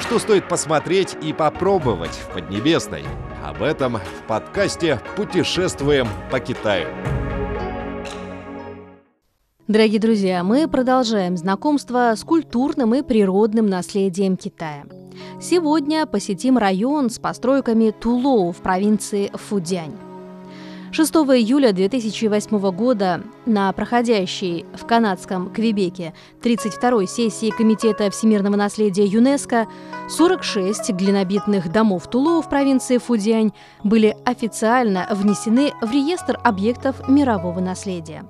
Что стоит посмотреть и попробовать в Поднебесной? Об этом в подкасте «Путешествуем по Китаю». Дорогие друзья, мы продолжаем знакомство с культурным и природным наследием Китая. Сегодня посетим район с постройками Тулоу в провинции Фудянь. 6 июля 2008 года на проходящей в канадском Квебеке 32-й сессии Комитета всемирного наследия ЮНЕСКО 46 глинобитных домов Тулоу в провинции Фудянь были официально внесены в реестр объектов мирового наследия.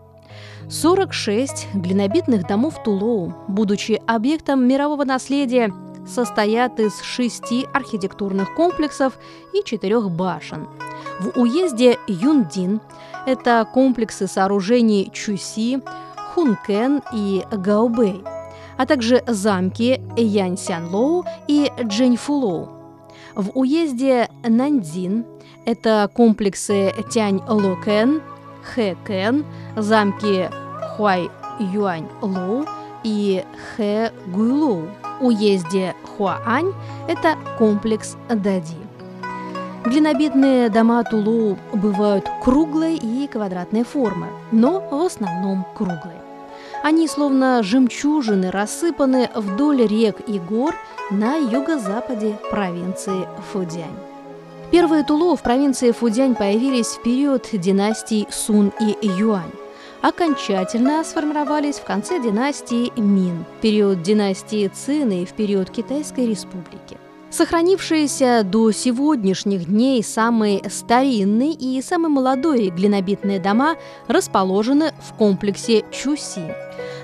46 глинобитных домов Тулоу, будучи объектом мирового наследия, состоят из шести архитектурных комплексов и четырех башен. В уезде Юндин это комплексы сооружений Чуси, Хункэн и Гаобэй, а также замки Яньсянлоу и Чжэньфулоу. В уезде Наньцзин это комплексы Тяньлокэн, Хэкэн, замки Хуайюаньлоу и Хэгуйлоу. Уезде Хуаань – это комплекс Дади. Глинобитные дома Тулу бывают круглой и квадратной формы, но в основном круглые. Они словно жемчужины рассыпаны вдоль рек и гор на юго-западе провинции Фудянь. Первые Тулу в провинции Фудянь появились в период династий Сун и Юань. Окончательно сформировались в конце династии Мин, период династии Цин и в период Китайской республики. Сохранившиеся до сегодняшних дней самые старинные и самые молодые глинобитные дома расположены в комплексе Чуси.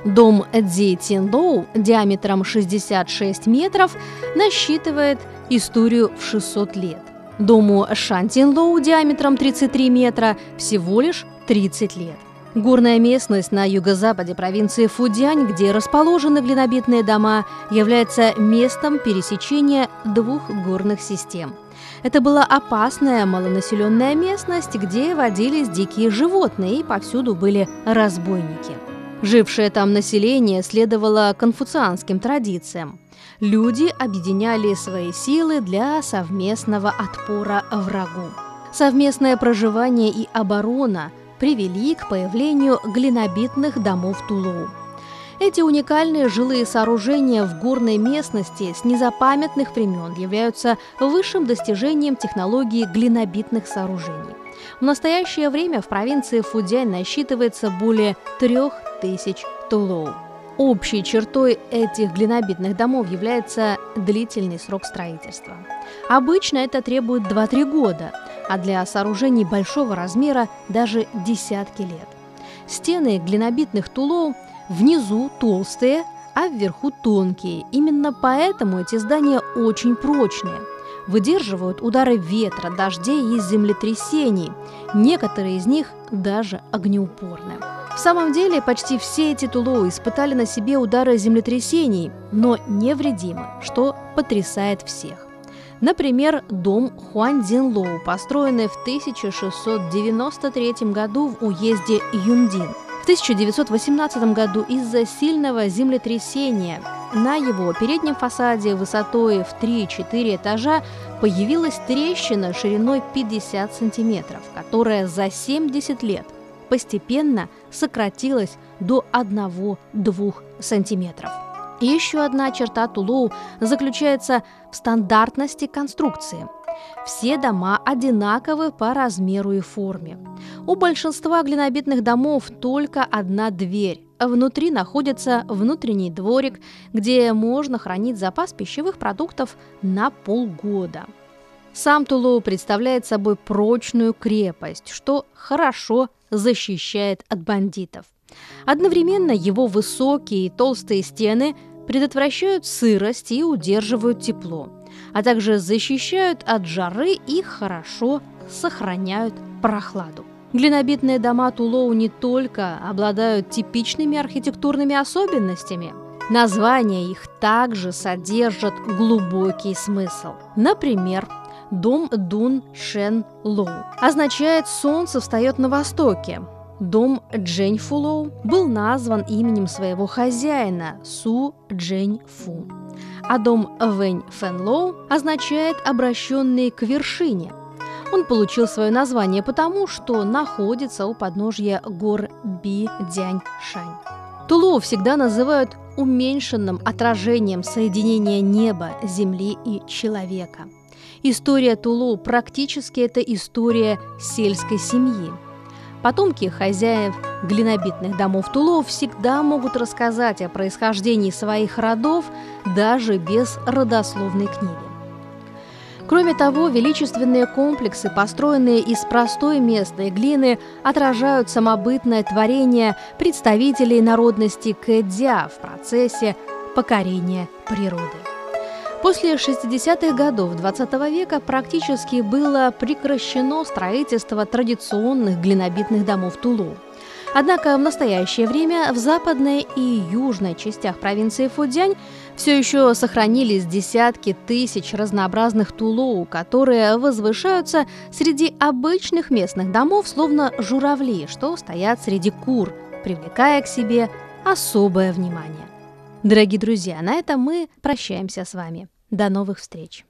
Дом Дзи Тинлоу диаметром 66 метров насчитывает историю в 600 лет. Дому Шантинлоу диаметром 33 метра всего лишь 30 лет. Горная местность на юго-западе провинции Фудянь, где расположены глинобитные дома, является местом пересечения двух горных систем. Это была опасная малонаселенная местность, где водились дикие животные и повсюду были разбойники. Жившее там население следовало конфуцианским традициям. Люди объединяли свои силы для совместного отпора врагу. Совместное проживание и оборона – привели к появлению глинобитных домов Тулу. Эти уникальные жилые сооружения в горной местности с незапамятных времен являются высшим достижением технологии глинобитных сооружений. В настоящее время в провинции Фудянь насчитывается более трех тысяч тулоу. Общей чертой этих глинобитных домов является длительный срок строительства. Обычно это требует 2-3 года, а для сооружений большого размера даже десятки лет. Стены глинобитных тулоу внизу толстые, а вверху тонкие. Именно поэтому эти здания очень прочные. Выдерживают удары ветра, дождей и землетрясений. Некоторые из них даже огнеупорны. В самом деле, почти все эти тулоу испытали на себе удары землетрясений, но невредимы, что потрясает всех. Например, дом Хуаньцзинлоу, построенный в 1693 году в уезде Юндин. В 1918 году из-за сильного землетрясения на его переднем фасаде высотой в 3-4 этажа появилась трещина шириной 50 сантиметров, которая за 70 лет постепенно сократилась до 1-2 сантиметров. Еще одна черта Тулоу заключается в стандартности конструкции. Все дома одинаковы по размеру и форме. У большинства глинобитных домов только одна дверь. Внутри находится внутренний дворик, где можно хранить запас пищевых продуктов на полгода. Сам Тулоу представляет собой прочную крепость, что хорошо защищает от бандитов. Одновременно его высокие и толстые стены предотвращают сырость и удерживают тепло, а также защищают от жары и хорошо сохраняют прохладу. Глинобитные дома Тулоу не только обладают типичными архитектурными особенностями, названия их также содержат глубокий смысл. Например, Дом Дун Шен Лоу означает «солнце встает на востоке». Дом Джень Фулоу был назван именем своего хозяина Су Джень Фу. а дом Вэнь Фэнлоу означает «обращенный к вершине». Он получил свое название потому, что находится у подножья гор Би-Дянь-Шань. Тулу всегда называют уменьшенным отражением соединения неба, земли и человека. История Тулу практически это история сельской семьи. Потомки хозяев глинобитных домов Тулу всегда могут рассказать о происхождении своих родов даже без родословной книги. Кроме того, величественные комплексы, построенные из простой местной глины, отражают самобытное творение представителей народности Кэдзя в процессе покорения природы. После 60-х годов XX века практически было прекращено строительство традиционных глинобитных домов Тулу. Однако в настоящее время в западной и южной частях провинции Фудзянь все еще сохранились десятки тысяч разнообразных тулоу, которые возвышаются среди обычных местных домов, словно журавли, что стоят среди кур, привлекая к себе особое внимание. Дорогие друзья, на этом мы прощаемся с вами. До новых встреч!